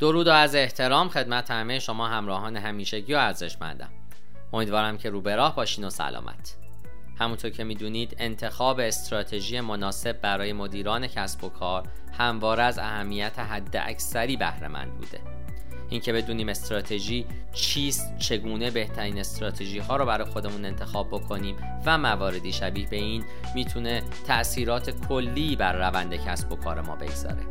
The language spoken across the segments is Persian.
درود و از احترام خدمت همه شما همراهان همیشگی و ارزشمندم. امیدوارم که رو به راه باشین و سلامت. همونطور که می‌دونید انتخاب استراتژی مناسب برای مدیران کسب و کار همواره از اهمیت حد اکثری بهرهمند بوده. اینکه بدونیم استراتژی چیست چگونه بهترین استراتژی ها رو برای خودمون انتخاب بکنیم و مواردی شبیه به این می‌تونه تأثیرات کلی بر روند کسب و کار ما بگذاره.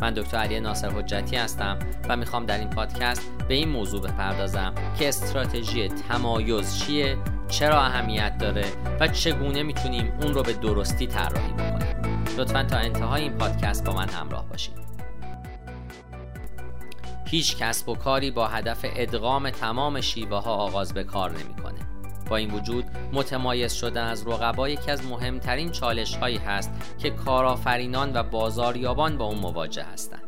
من دکتر علی ناصر حجتی هستم و می‌خوام در این پادکست به این موضوع بپردازم که استراتژی تمایز چیه چرا اهمیت داره و چگونه می‌تونیم اون رو به درستی طراحی بکنیم لطفا تا انتهای این پادکست با من همراه باشید هیچ کسب و کاری با هدف ادغام تمام شیوه ها آغاز به کار نمی‌کنه. با این وجود متمایز شدن از رقبا یکی از مهمترین چالش هایی هست که کارآفرینان و بازاریابان با اون مواجه هستند.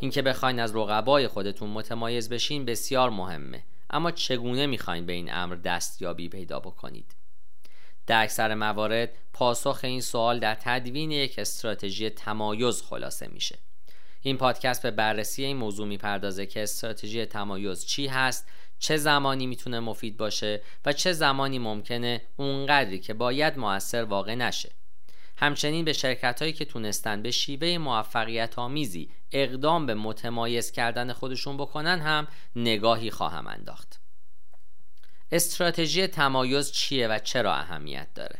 اینکه بخواین از رقبای خودتون متمایز بشین بسیار مهمه اما چگونه می‌خواین به این امر دستیابی پیدا بکنید در اکثر موارد پاسخ این سوال در تدوین یک استراتژی تمایز خلاصه میشه این پادکست به بررسی این موضوع می‌پردازه که استراتژی تمایز چی هست چه زمانی می‌تونه مفید باشه و چه زمانی ممکنه اونقدری که باید موثر واقع نشه. همچنین به شرکت هایی که تونستن به شیوه موفقیت آمیزی اقدام به متمایز کردن خودشون بکنن هم نگاهی خواهم انداخت. استراتژی تمایز چیه و چرا اهمیت داره؟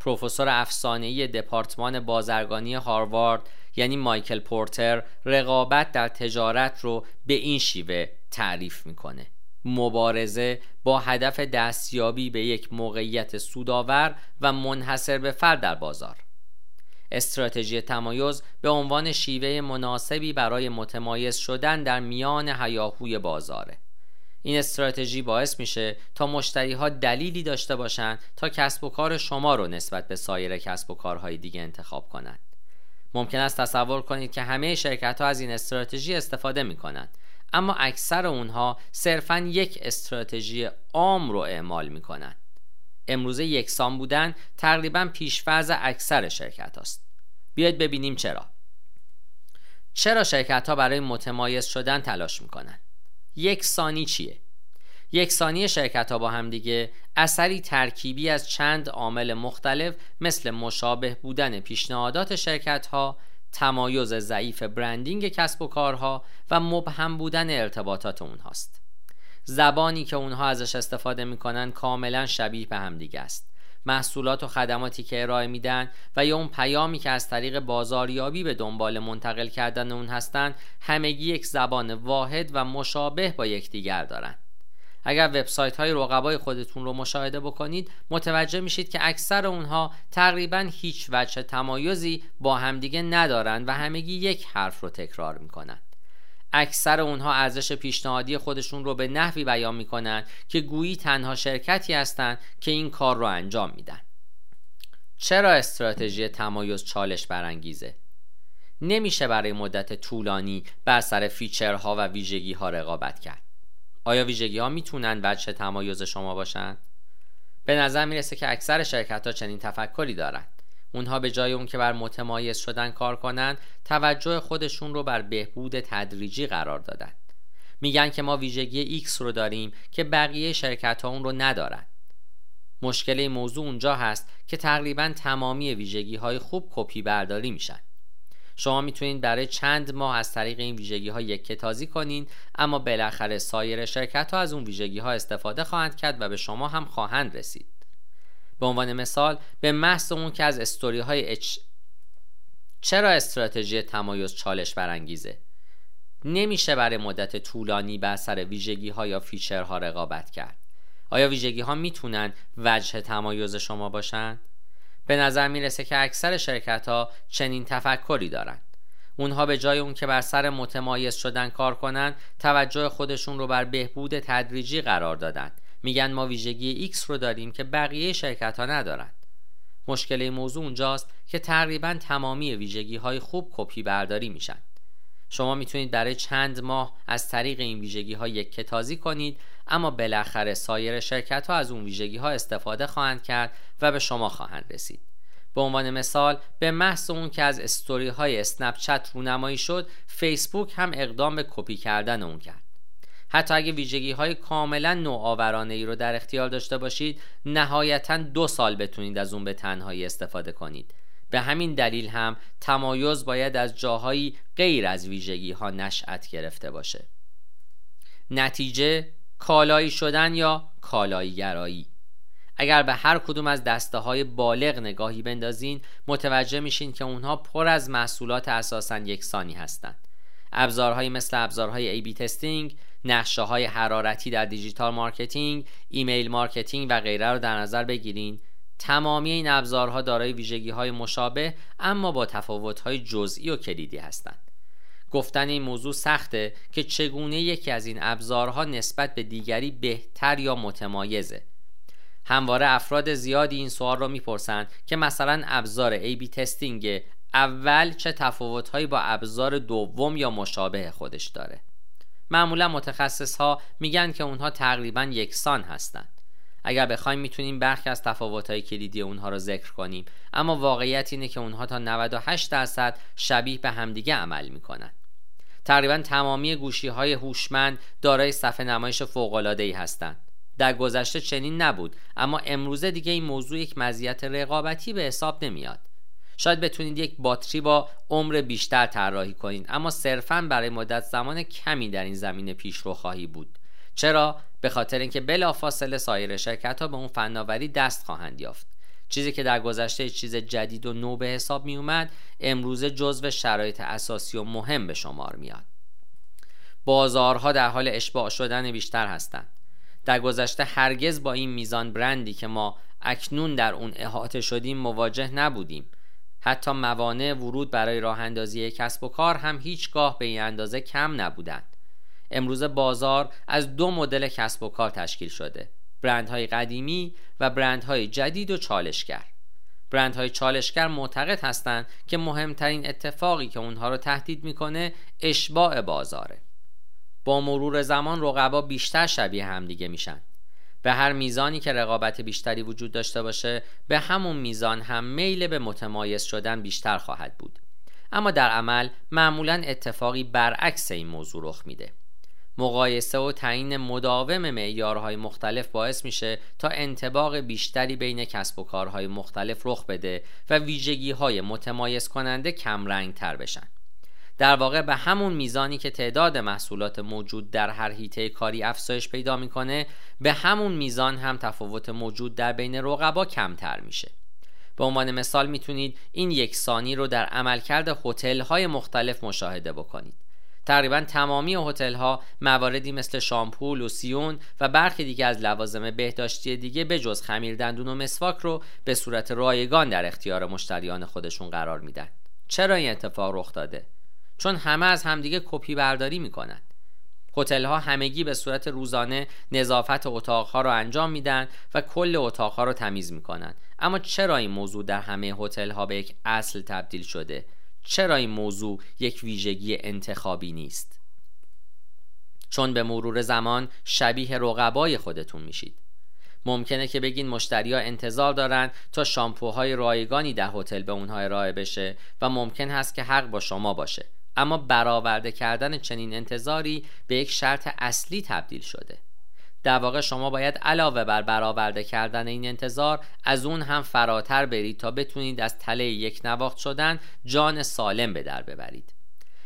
پروفسور افسانه‌ای دپارتمان بازرگانی هاروارد یعنی مایکل پورتر رقابت در تجارت رو به این شیوه تعریف می‌کنه. مبارزه با هدف دستیابی به یک موقعیت سودآور و منحصر به فرد در بازار. استراتژی تمایز به عنوان شیوه مناسبی برای متمایز شدن در میان هیاهوی بازاره. این استراتژی باعث میشه تا مشتری ها دلیلی داشته باشند تا کسب و کار شما رو نسبت به سایر کسب و کارهای دیگه انتخاب کنند. ممکن است تصور کنید که همه شرکت ها از این استراتژی استفاده می کنند اما اکثر اونها صرفا یک استراتژی عام رو اعمال می کنند امروزه یکسان بودن تقریبا پیشفرض اکثر شرکت هاست. بیاید ببینیم چرا. چرا شرکت ها برای متمایز شدن تلاش می کنند یکسانی چیه؟ یکسانی شرکت ها با هم دیگه اثری ترکیبی از چند عامل مختلف مثل مشابه بودن پیشنهادات شرکت ها تمایز ضعیف برندینگ کسب و کارها و مبهم بودن ارتباطات اونهاست. زبانی که اونها ازش استفاده می‌کنن کاملا شبیه به همدیگه است. محصولات و خدماتی که ارائه میدن و یا اون پیامی که از طریق بازاریابی به دنبال منتقل کردن اون هستند همگی یک زبان واحد و مشابه با یکدیگر دارند اگر وبسایت های رقبای خودتون رو مشاهده بکنید متوجه میشید که اکثر اونها تقریبا هیچ وجه تمایزی با همدیگه ندارند و همگی یک حرف رو تکرار می‌کنند اکثر اونها ارزش پیشنهادی خودشون رو به نحوی بیان می‌کنن که گویی تنها شرکتی هستند که این کار رو انجام میدن. چرا استراتژی تمایز چالش برانگیزه؟ نمیشه برای مدت طولانی بر سر فیچرها و ویژگی ها رقابت کرد. آیا ویژگی ها می‌تونن وجه تمایز شما باشن؟ به نظر می‌رسه که اکثر شرکت ها چنین تفکری دارند. اونها به جای اون که بر متمایز شدن کار کنند توجه خودشون رو بر بهبود تدریجی قرار دادن میگن که ما ویژگی X رو داریم که بقیه شرکت ها اون رو ندارن مشکل موضوع اونجا هست که تقریبا تمامی ویژگی های خوب کپی برداری میشن شما می‌تونید برای چند ماه از طریق این ویژگی ها یک تازی کنین اما بالاخره سایر شرکت ها از اون ویژگی ها استفاده خواهند کرد و به شما هم خواهند رسید. به عنوان مثال به محض اون که از استوری های اچ چرا استراتژی تمایز چالش برانگیزه؟ نمیشه برای مدت طولانی بر سر ویژگی ها یا فیچرها رقابت کرد. آیا ویژگی ها می‌تونن وجه تمایز شما باشند به نظر می‌رسه که اکثر شرکت ها چنین تفکری دارند اونها به جای اون که بر سر متمایز شدن کار کنن توجه خودشون رو بر بهبود تدریجی قرار دادن. میگن ما ویژگی X رو داریم که بقیه شرکت ها ندارن. مشکل موضوع اونجاست که تقریبا تمامی ویژگی های خوب کپی برداری میشن. شما می‌تونید برای چند ماه از طریق این ویژگی ها یک کتازی کنید اما بالاخره سایر شرکت ها از اون ویژگی ها استفاده خواهند کرد و به شما خواهند رسید. به عنوان مثال به محض اون که از استوری های اسنپ چت رونمایی شد فیسبوک هم اقدام به کپی کردن اون کرد. حتی اگه ویژگی های کاملا نوآورانه ای رو در اختیار داشته باشید نهایتا دو سال بتونید از اون به تنهایی استفاده کنید. به همین دلیل هم تمایز باید از جاهایی غیر از ویژگی ها نشأت گرفته باشه. نتیجه کالایی شدن یا کالایی گرایی اگر به هر کدوم از دسته های بالغ نگاهی بندازین متوجه میشین که اونها پر از محصولات اساسا یکسانی هستند. ابزارهایی مثل ابزارهای A-B تستینگ، نقشه های حرارتی در digital marketing، email marketing و غیره رو در نظر بگیرین. تمامی این ابزارها دارای ویژگی های مشابه اما با تفاوت های جزئی و کلیدی هستند. گفتن این موضوع سخته که چگونه یکی از این ابزارها نسبت به دیگری بهتر یا متمایزه. همواره افراد زیادی این سوال را می‌پرسند که مثلا ابزار A-B testing اول چه تفاوتهایی با ابزار دوم یا مشابه خودش داره. معمولا متخصص ها میگن که اونها تقریبا یکسان هستند. اگر بخوایم می‌تونیم برخی از تفاوت‌های کلیدی اونها رو ذکر کنیم اما واقعیت اینه که اونها تا 98 درصد شبیه به همدیگه عمل می‌کنن. تقریبا تمامی گوشی های هوشمند دارای صفحه نمایش ای هستند. در گذشته چنین نبود اما امروزه دیگه این موضوع یک مزیت رقابتی به حساب نمیاد. شاید بتونید یک باتری با عمر بیشتر طراحی کنید اما صرفا برای مدت زمان کمی در این زمینه پیشرو خواهی بود. چرا؟ به خاطر اینکه بلافاصله سایر شرکت ها به اون فناوری دست خواهند یافت. چیزی که در گذشته چیز جدید و نو به حساب می اومد امروزه جزو شرایط اساسی و مهم به شمار میاد. بازارها در حال اشباع شدن بیشتر هستند. در گذشته هرگز با این میزان برندی که ما اکنون در اون احاطه شدیم مواجه نبودیم. حتی موانع ورود برای راه اندازی کسب و کار هم هیچگاه به این اندازه کم نبودند. امروز بازار از دو مدل کسب و کار تشکیل شده. برندهای قدیمی و برندهای جدید و چالشگر. برندهای چالشگر معتقد هستند که مهمترین اتفاقی که اونها رو تهدید می‌کنه اشباع بازاره. با مرور زمان رقبا بیشتر شبیه همدیگه میشن. به هر میزانی که رقابت بیشتری وجود داشته باشه به همون میزان هم میل به متمایز شدن بیشتر خواهد بود. اما در عمل معمولا اتفاقی برعکس این موضوع رخ میده. مقایسه و تعیین مداوم معیارهای مختلف باعث میشه تا انتباق بیشتری بین کسب و کارهای مختلف رخ بده و ویژگی های متمایز کننده کم تر بشن. در واقع به همون میزانی که تعداد محصولات موجود در هر حیطه کاری افزایش پیدا می‌کنه به همون میزان هم تفاوت موجود در بین رقبا کمتر میشه. به عنوان مثال می‌تونید این یکسانی رو در عملکرد هتل های مختلف مشاهده بکنید. تقریبا تمامی هتل ها مواردی مثل شامپو، لوسیون و برخی دیگه از لوازم بهداشتی دیگه به جز خمیر دندون و مسواک رو به صورت رایگان در اختیار مشتریان خودشون قرار میدن. چرا این اتفاق رخ داده؟ چون همه از همدیگه کپی برداری می‌کنن. هتل ها همگی به صورت روزانه نظافت اتاق ها رو انجام میدن و کل اتاق ها رو تمیز می‌کنن. اما چرا این موضوع در همه هتل ها به یک اصل تبدیل شده؟ چرا این موضوع یک ویژگی انتخابی نیست؟ چون به مرور زمان شبیه رقبای خودتون میشید. ممکنه که بگین مشتری ها انتظار دارن تا شامپوهای رایگانی در هتل به اونها ارائه بشه و ممکن هست که حق با شما باشه. اما برآورده کردن چنین انتظاری به یک شرط اصلی تبدیل شده. در واقع شما باید علاوه بر برآورده کردن این انتظار از اون هم فراتر برید تا بتونید از تله یک نواخت شدن جان سالم به در ببرید.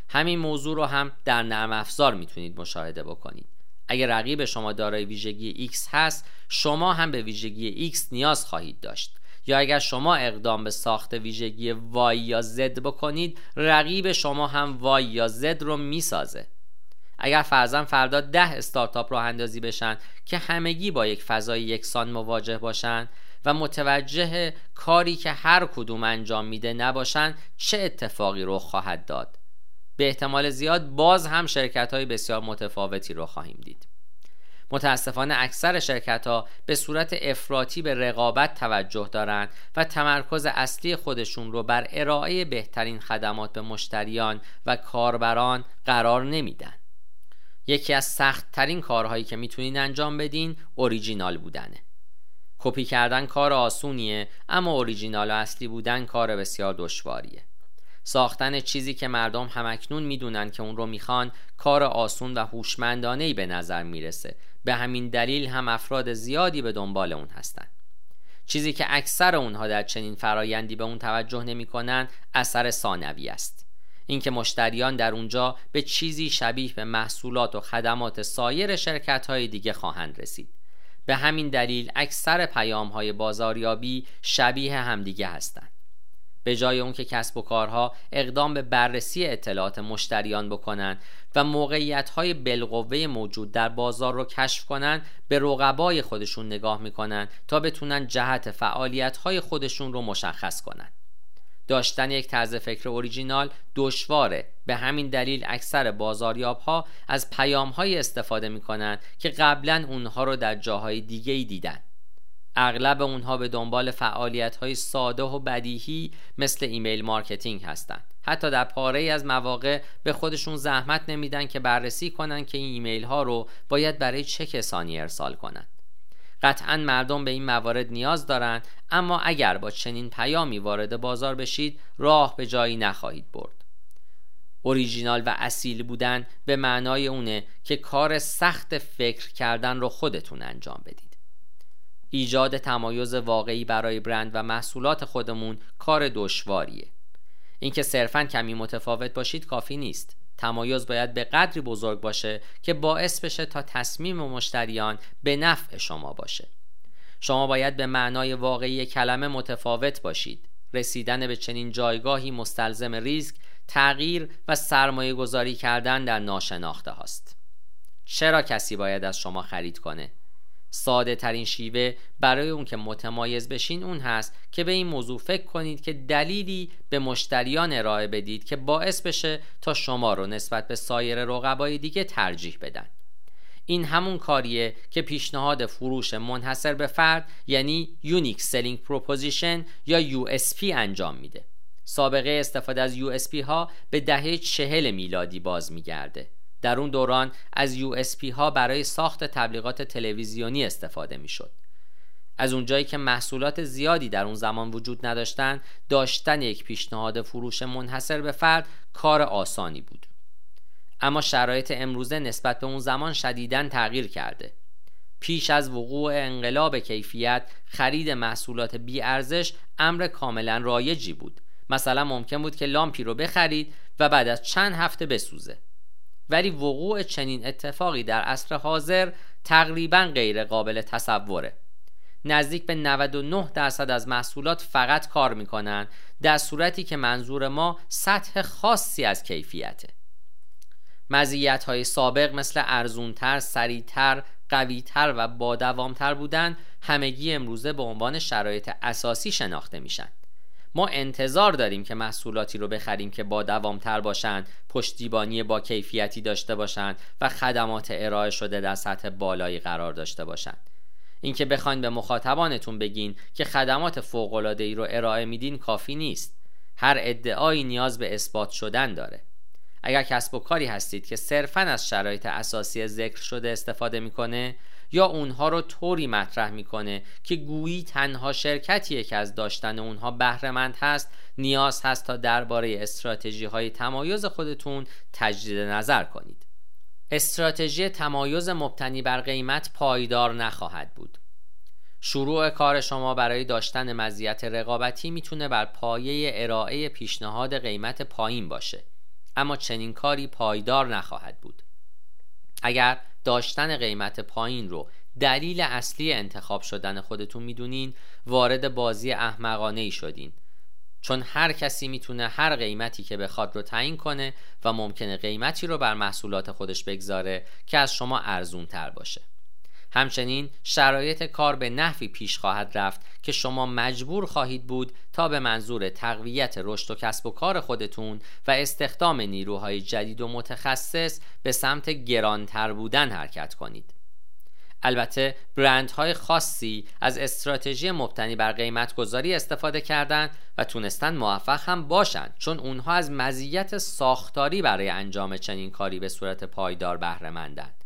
همین موضوع رو هم در نرم افزار می‌تونید مشاهده بکنید. اگر رقیب شما دارای ویژگی X هست شما هم به ویژگی X نیاز خواهید داشت. یا اگر شما اقدام به ساخت ویژگی Y یا Z بکنید رقیب شما هم Y یا Z رو می‌سازه. اگر فرزن فردا ده استارتاپ راه اندازی بشن که همگی با یک فضای یکسان مواجه باشن و متوجه کاری که هر کدوم انجام میده نباشن چه اتفاقی رخ خواهد داد؟ به احتمال زیاد باز هم شرکت های بسیار متفاوتی رو خواهیم دید. متاسفانه اکثر شرکت ها به صورت افراطی به رقابت توجه دارند و تمرکز اصلی خودشون رو بر ارائه بهترین خدمات به مشتریان و کاربران قرار نمیدن. یکی از سخت ترین کارهایی که می‌تونین انجام بدین اوریجینال بودنه. کپی کردن کار آسونیه اما اوریجینال و اصلی بودن کار بسیار دشواریه. ساختن چیزی که مردم همکنون می‌دونن که اون رو می‌خوان کار آسون و هوشمندانه به نظر می‌رسه. به همین دلیل هم افراد زیادی به دنبال اون هستن. چیزی که اکثر اونها در چنین فرایندی به اون توجه نمی‌کنن اثر ثانوی است. اینکه مشتریان در اونجا به چیزی شبیه به محصولات و خدمات سایر شرکت های دیگه خواهند رسید. به همین دلیل اکثر پیام های بازاریابی شبیه همدیگه هستند. به جای اون که کسب و کارها اقدام به بررسی اطلاعات مشتریان بکنند و موقعیت های بالقوه موجود در بازار رو کشف کنند به رقبای خودشون نگاه می‌کنن تا بتونن جهت فعالیت های خودشون رو مشخص کنند. داشتن یک طرز فکر اوریجینال دشواره. به همین دلیل اکثر بازاریاب ها از پیام هایی استفاده می کنند که قبلا اونها رو در جاهای دیگه ای دیدن. اغلب اونها به دنبال فعالیت های ساده و بدیهی مثل email marketing هستند. حتی در پاره‌ای از مواقع به خودشون زحمت نمیدن که بررسی کنن که این ایمیل ها رو باید برای چه کسانی ارسال کنند قطعا مردم به این موارد نیاز دارند اما اگر با چنین پیامی وارد بازار بشید راه به جایی نخواهید برد. اوریجینال و اصیل بودن به معنای اونه که کار سخت فکر کردن رو خودتون انجام بدید. ایجاد تمایز واقعی برای برند و محصولات خودمون کار دشواریه. اینکه صرفا کمی متفاوت باشید کافی نیست. تمایز باید به قدری بزرگ باشه که باعث بشه تا تصمیم مشتریان به نفع شما باشه. شما باید به معنای واقعی کلمه متفاوت باشید. رسیدن به چنین جایگاهی مستلزم ریسک تغییر و سرمایه گذاری کردن در ناشناخته هاست. چرا کسی باید از شما خرید کنه؟ ساده ترین شیوه برای اون که متمایز بشین اون هست که به این موضوع فکر کنید که دلیلی به مشتریان ارائه بدید که باعث بشه تا شما رو نسبت به سایر رقبای دیگه ترجیح بدن. این همون کاریه که پیشنهاد فروش منحصر به فرد یعنی Unique Selling Proposition یا USP انجام میده. سابقه استفاده از USP ها به دهه چهل میلادی باز میگرده. در اون دوران از USP ها برای ساخت تبلیغات تلویزیونی استفاده می‌شد. از اونجایی که محصولات زیادی در اون زمان وجود نداشتن داشتن یک پیشنهاد فروش منحصر به فرد کار آسانی بود. اما شرایط امروزه نسبت به اون زمان شدیداً تغییر کرده. پیش از وقوع انقلاب کیفیت خرید محصولات بی ارزش امر کاملا رایجی بود. مثلا ممکن بود که لامپی رو بخرید و بعد از چند هفته بسوزه. ولی وقوع چنین اتفاقی در عصر حاضر تقریبا غیر قابل تصوره. نزدیک به 99 درصد از محصولات فقط کار می‌کنن در صورتی که منظور ما سطح خاصی از کیفیته. مزیت های سابق مثل ارزونتر، سریعتر، قویتر و با دوامتر بودن همگی امروزه به عنوان شرایط اساسی شناخته میشن. ما انتظار داریم که محصولاتی رو بخریم که با دوامتر باشند پشتیبانی با کیفیتی داشته باشند و خدمات ارائه شده در سطح بالایی قرار داشته باشند اینکه بخواین به مخاطبانتون بگین که خدمات فوق‌العاده ای رو ارائه میدین کافی نیست. هر ادعایی نیاز به اثبات شدن داره. اگر کسب و کاری هستید که صرفا از شرایط اساسی ذکر شده استفاده می‌کنه یا اونها رو طوری مطرح می‌کنه که گویی تنها شرکتیه که از داشتن اونها بهرهمند هست نیاز هست تا درباره استراتژی های تمایز خودتون تجدید نظر کنید. استراتژی تمایز مبتنی بر قیمت پایدار نخواهد بود. شروع کار شما برای داشتن مزیت رقابتی می‌تونه بر پایه ارائه پیشنهاد قیمت پایین باشه. اما چنین کاری پایدار نخواهد بود. اگر داشتن قیمت پایین رو دلیل اصلی انتخاب شدن خودتون می‌دونین وارد بازی احمقانه ای شدین. چون هر کسی می‌تونه هر قیمتی که بخواد رو تعیین کنه و ممکنه قیمتی رو بر محصولات خودش بگذاره که از شما ارزون تر باشه. همچنین شرایط کار به نحوی پیش خواهد رفت که شما مجبور خواهید بود تا به منظور تقویت رشد و کسب و کار خودتون و استخدام نیروهای جدید و متخصص به سمت گرانتر بودن حرکت کنید. البته برندهای خاصی از استراتژی مبتنی بر قیمت گذاری استفاده کردند و تونستن موفق هم باشند چون اونها از مزیت ساختاری برای انجام چنین کاری به صورت پایدار بهره مندند.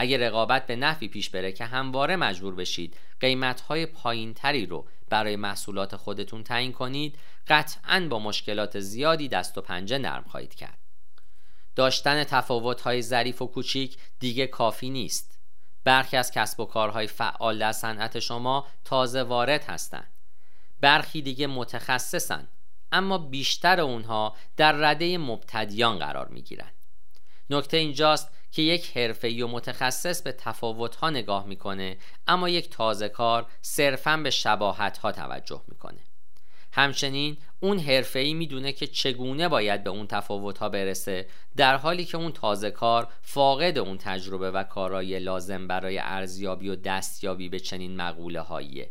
اگه رقابت به نحوی پیش بره که همواره مجبور بشید قیمتهای پایین تری رو برای محصولات خودتون تعیین کنید قطعا با مشکلات زیادی دست و پنجه نرم خواهید کرد. داشتن تفاوت‌های ظریف و کوچیک دیگه کافی نیست. برخی از کسب و کارهای فعال در صنعت شما تازه وارد هستند. برخی دیگه متخصصن اما بیشتر اونها در رده مبتدیان قرار می گیرن. نکته اینجاست که یک حرفه‌ای و متخصص به تفاوت‌ها نگاه می‌کنه اما یک تازه کار صرفاً به شباهت‌ها توجه می‌کنه. همچنین اون حرفه‌ای می‌دونه که چگونه باید به اون تفاوت‌ها برسه در حالی که اون تازه کار فاقد اون تجربه و کارایی لازم برای ارزیابی و دستیابی به چنین مقوله هاییه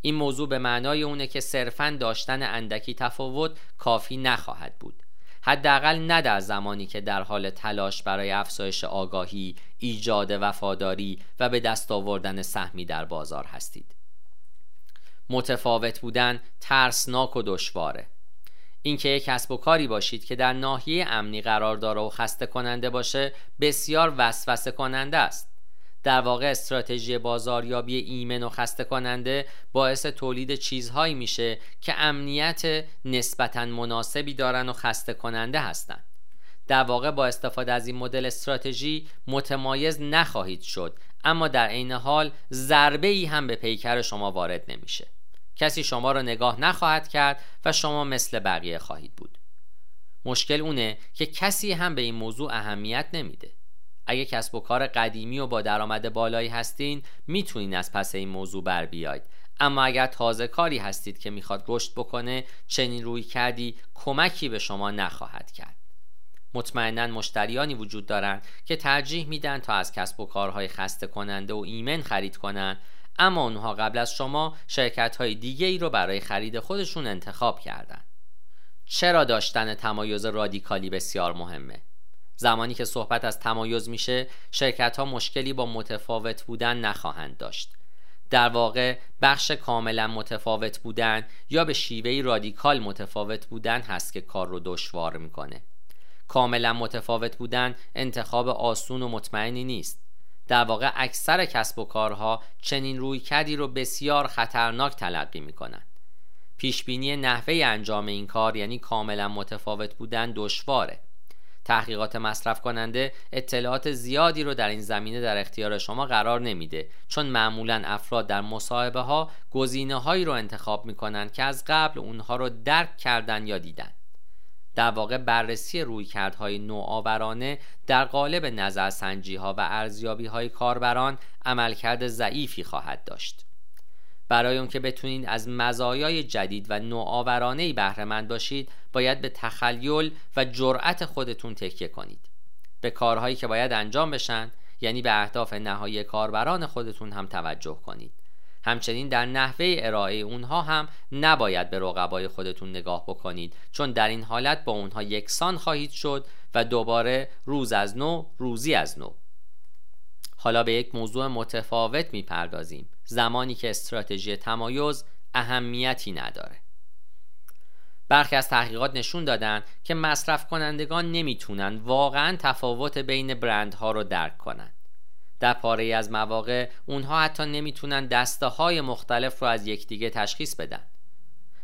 این موضوع به معنای اونه که صرفا داشتن اندکی تفاوت کافی نخواهد بود. حداقل نه در زمانی که در حال تلاش برای افزایش آگاهی، ایجاد وفاداری و به دست آوردن سهمی در بازار هستید. متفاوت بودن ترسناک و دشواره. اینکه یک کسب و کاری باشید که در ناحیه امنی قرار داره و خسته کننده باشه بسیار وسوسه کننده است. در واقع استراتژی بازاریابی ایمن و خسته کننده باعث تولید چیزهایی میشه که امنیت نسبتا مناسبی دارن و خسته کننده هستند. در واقع با استفاده از این مدل استراتژی متمایز نخواهید شد اما در عین حال ضربه ای هم به پیکر شما وارد نمیشه. کسی شما را نگاه نخواهد کرد و شما مثل بقیه خواهید بود. مشکل اونه که کسی هم به این موضوع اهمیت نمیده. اگه کسب و کار قدیمی و با درآمد بالایی هستین می‌تونین از پس این موضوع بر بیاید. اما اگر تازه کاری هستید که می‌خواد رشد بکنه چنین روی کردی کمکی به شما نخواهد کرد. مطمئنا مشتریانی وجود دارند که ترجیح میدن تا از کسب و کارهای خسته کننده و ایمن خرید کنند اما اونها قبل از شما شرکت های دیگه ای رو برای خرید خودشون انتخاب کردن. چرا داشتن تمایز رادیکالی بسیار مهمه؟ زمانی که صحبت از تمایز میشه شرکت ها مشکلی با متفاوت بودن نخواهند داشت. در واقع بخش کاملا متفاوت بودن یا به شیوهی رادیکال متفاوت بودن هست که کار رو دشوار می‌کنه. کاملا متفاوت بودن انتخاب آسون و مطمئنی نیست. در واقع اکثر کسب و کارها چنین روی کدی رو بسیار خطرناک تلقی می‌کنن پیشبینی نحوه انجام این کار یعنی کاملا متفاوت بودن دشواره. تحقیقات مصرف کننده اطلاعات زیادی رو در این زمینه در اختیار شما قرار نمیده چون معمولا افراد در مصاحبه ها گزینه هایی رو انتخاب می کنند که از قبل اونها رو درک کردن یا دیدن. در واقع بررسی رویکردهای نوآورانه در قالب نظرسنجی ها و ارزیابی های کاربران عملکرد ضعیفی خواهد داشت. برای اون که بتونید از مزایای جدید و نوآورانه بهره مند باشید باید به تخیل و جرأت خودتون تکیه کنید. به کارهایی که باید انجام بشن یعنی به اهداف نهایی کاربران خودتون هم توجه کنید. همچنین در نحوه ارائه اونها هم نباید به رقبای خودتون نگاه بکنید چون در این حالت با اونها یکسان خواهید شد و دوباره روز از نو روزی از نو. حالا به یک موضوع متفاوت می‌پردازیم. زمانی که استراتژی تمایز اهمیتی نداره. برخی از تحقیقات نشون دادن که مصرف کنندگان نمی‌تونن واقعا تفاوت بین برندها رو درک کنن. در پاره از مواقع اونها حتی نمی‌تونن دسته های مختلف رو از یکدیگه تشخیص بدن.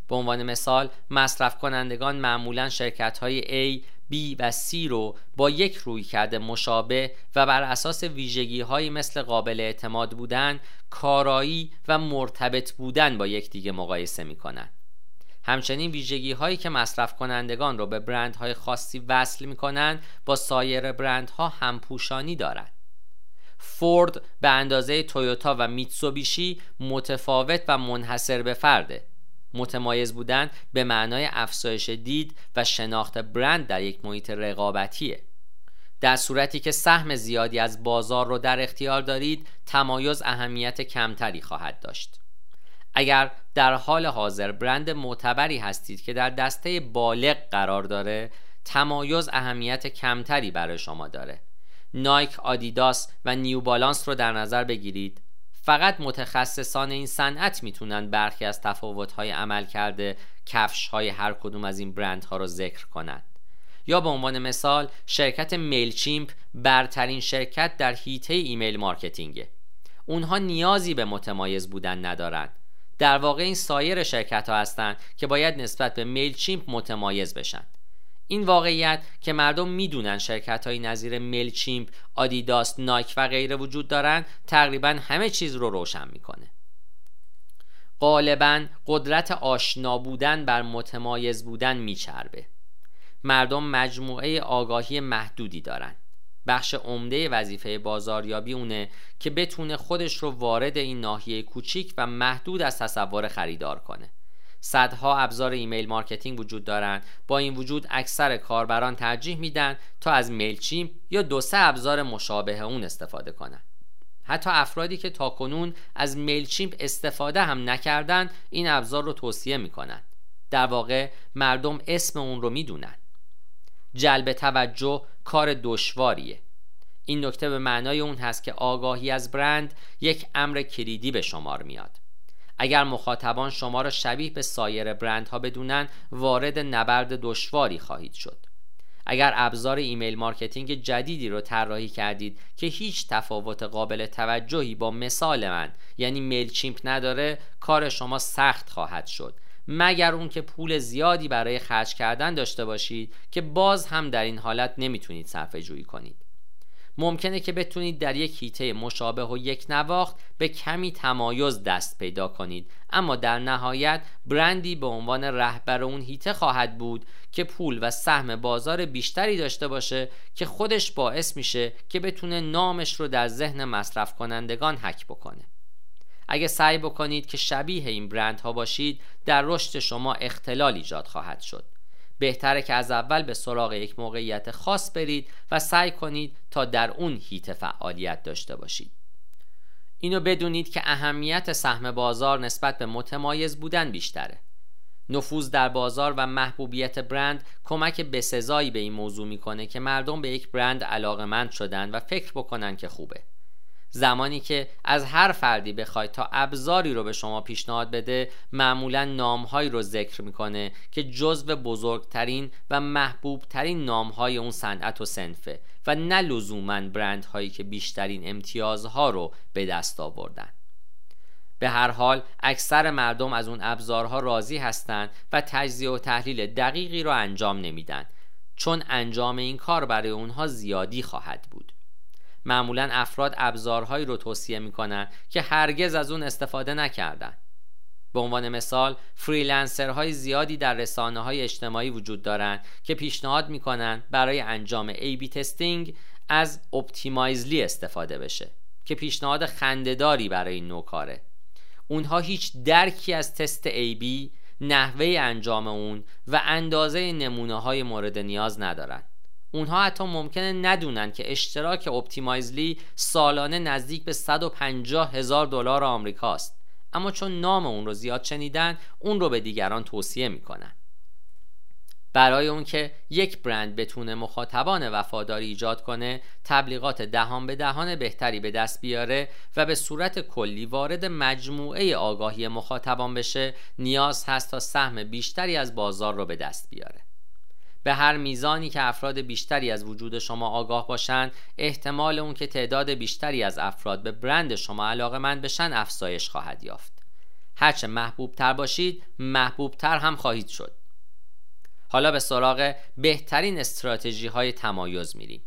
به عنوان مثال مصرف کنندگان معمولا شرکت های A, B و C رو با یک روی کرده مشابه و بر اساس ویژگی های مثل قابل اعتماد بودن، کارایی و مرتبط بودن با یکدیگه مقایسه می همچنین ویژگی هایی که مصرف کنندگان رو به برندهای خاصی وصل می کنند با سایر برندها همپوشانی دارند. فورد به اندازه تویوتا و میتسوبیشی متفاوت و منحصر به فرده متمایز بودن به معنای افزایش دید و شناخت برند در یک محیط رقابتیه. در صورتی که سهم زیادی از بازار رو در اختیار دارید تمایز اهمیت کمتری خواهد داشت. اگر در حال حاضر برند معتبری هستید که در دسته بالغ قرار داره تمایز اهمیت کمتری برای شما داره. نایک، آدیداس و نیو بالانس رو در نظر بگیرید. فقط متخصصان این صنعت می‌تونن برخی از تفاوت‌های عملکرد کفش های هر کدوم از این برندها رو ذکر کنند یا به عنوان مثال شرکت Mailchimp برترین شرکت در حیطه email marketing ه. اونها نیازی به متمایز بودن ندارند در واقع این سایر شرکت ها هستند که باید نسبت به Mailchimp متمایز بشن. این واقعیت که مردم می‌دونن شرکت های نظیر Mailchimp، آدیداس، نایک و غیره وجود دارن تقریبا همه چیز رو روشن می‌کنه. غالبا قدرت آشنا بودن بر متمایز بودن میچربه. مردم مجموعه آگاهی محدودی دارن. بخش عمده وظیفه بازاریابی اونه که بتونه خودش رو وارد این ناحیه کوچیک و محدود از تصور خریدار کنه. صدها ابزار email marketing وجود دارند. با این وجود اکثر کاربران ترجیح میدن تا از Mailchimp یا دو سه ابزار مشابه اون استفاده کنند حتی افرادی که تاکنون از Mailchimp استفاده هم نکردن این ابزار رو توصیه می‌کنن. در واقع مردم اسم اون رو می‌دونن. جلب توجه کار دشواریه. این نکته به معنای اون هست که آگاهی از برند یک امر کلیدی به شمار میاد. اگر مخاطبان شما را شبیه به سایر برندها بدونن وارد نبرد دشواری خواهید شد. اگر ابزار email marketing جدیدی رو طراحی کردید که هیچ تفاوت قابل توجهی با مثال من یعنی میل چیمپ نداره کار شما سخت خواهد شد. مگر اون که پول زیادی برای خرج کردن داشته باشید که باز هم در این حالت نمی‌تونید صرفه جویی کنید. ممکنه که بتونید در یک هیته مشابه و یک نواخت به کمی تمایز دست پیدا کنید. اما در نهایت برندی به عنوان رهبر اون هیته خواهد بود که پول و سهم بازار بیشتری داشته باشه که خودش باعث میشه که بتونه نامش رو در ذهن مصرف کنندگان حک بکنه. اگه سعی بکنید که شبیه این برندها باشید در رشد شما اختلال ایجاد خواهد شد. بهتره که از اول به سراغ یک موقعیت خاص برید و سعی کنید تا در اون هیت فعالیت داشته باشید. اینو بدونید که اهمیت سهم بازار نسبت به متمایز بودن بیشتره. نفوذ در بازار و محبوبیت برند کمک بسزایی به این موضوع می‌کنه که مردم به یک برند علاقمند شدن و فکر بکنن که خوبه. زمانی که از هر فردی بخواید تا ابزاری رو به شما پیشنهاد بده معمولا نامهایی رو ذکر می‌کنه که جزو بزرگترین و محبوبترین نامهای اون صنعت و سنفه و نه لزوما برندهایی که بیشترین امتیازها رو به دست آوردن. به هر حال اکثر مردم از اون ابزارها راضی هستند و تجزیه و تحلیل دقیقی رو انجام نمیدن چون انجام این کار برای اونها زیادی خواهد بود. معمولا افراد ابزارهایی رو توصیه می‌کنن که هرگز از اون استفاده نکردن. به عنوان مثال freelancer های زیادی در رسانه های اجتماعی وجود دارند که پیشنهاد می‌کنن برای انجام A-B testing از Optimizely استفاده بشه که پیشنهاد خنده‌داری برای این نوع کاره. اونها هیچ درکی از تست A-B نحوه انجام اون و اندازه نمونه های مورد نیاز ندارند اونها حتی ممکنه ندونن که اشتراک اپتیمایزلی سالانه نزدیک به 150 هزار دلار آمریکاست. اما چون نام اون رو زیاد شنیدن اون رو به دیگران توصیه می‌کنن. برای اون که یک برند بتونه مخاطبان وفاداری ایجاد کنه تبلیغات دهان به دهان بهتری به دست بیاره و به صورت کلی وارد مجموعه آگاهی مخاطبان بشه نیاز هست تا سهم بیشتری از بازار رو به دست بیاره. به هر میزانی که افراد بیشتری از وجود شما آگاه باشند احتمال اون که تعداد بیشتری از افراد به برند شما علاقه من بشن افزایش خواهد یافت. هرچه محبوب تر باشید محبوب تر هم خواهید شد. حالا به سراغ بهترین استراتژی های تمایز میریم.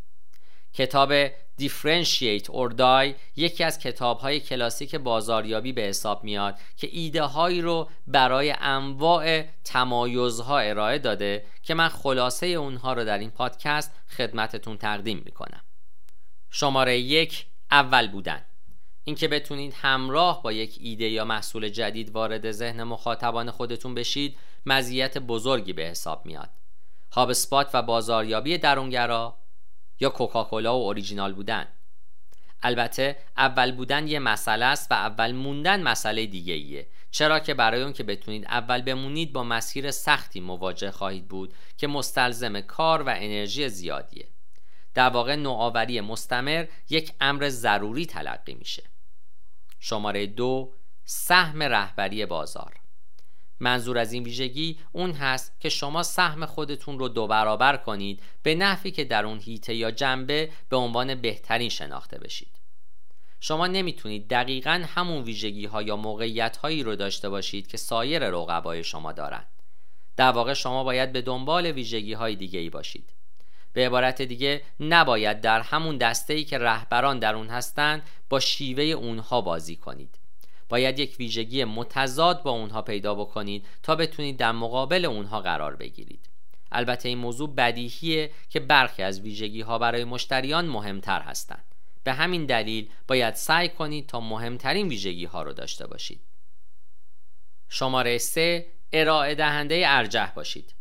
کتاب Differentiate or Die یکی از کتاب های کلاسیک بازاریابی به حساب میاد که ایده هایی رو برای انواع تمایزها ارائه داده که من خلاصه اونها رو در این پادکست خدمتتون تقدیم می‌کنم. شماره یک اول بودن. اینکه بتونید همراه با یک ایده یا محصول جدید وارد ذهن مخاطبان خودتون بشید مزیت بزرگی به حساب میاد. هاب و بازاریابی درونگرا یا کوکاکولا و اوریجینال بودن. البته اول بودن یه مسئله است و اول موندن مسئله دیگه ایه. چرا که برای اون که بتونید اول بمونید با مسیر سختی مواجه خواهید بود که مستلزم کار و انرژی زیادیه. در واقع نوآوری مستمر یک امر ضروری تلقی میشه. شماره دو سهم رهبری بازار. منظور از این ویژگی اون هست که شما سهم خودتون رو دو برابر کنید به نحوی که در اون هیته یا جنبه به عنوان بهترین شناخته بشید. شما نمی‌تونید دقیقا همون ویژگی ها یا موقعیت هایی رو داشته باشید که سایر رقبای شما دارند در واقع شما باید به دنبال ویژگی های دیگه ای باشید. به عبارت دیگه نباید در همون دسته ای که رهبران در اون هستند با شیوه اونها بازی کنید. باید یک ویژگی متضاد با اونها پیدا بکنید تا بتونید در مقابل اونها قرار بگیرید. البته این موضوع بدیهیه که برخی از ویژگی ها برای مشتریان مهمتر هستند. به همین دلیل باید سعی کنید تا مهمترین ویژگی ها رو داشته باشید. شماره 3 ارائه دهنده ارجح باشید.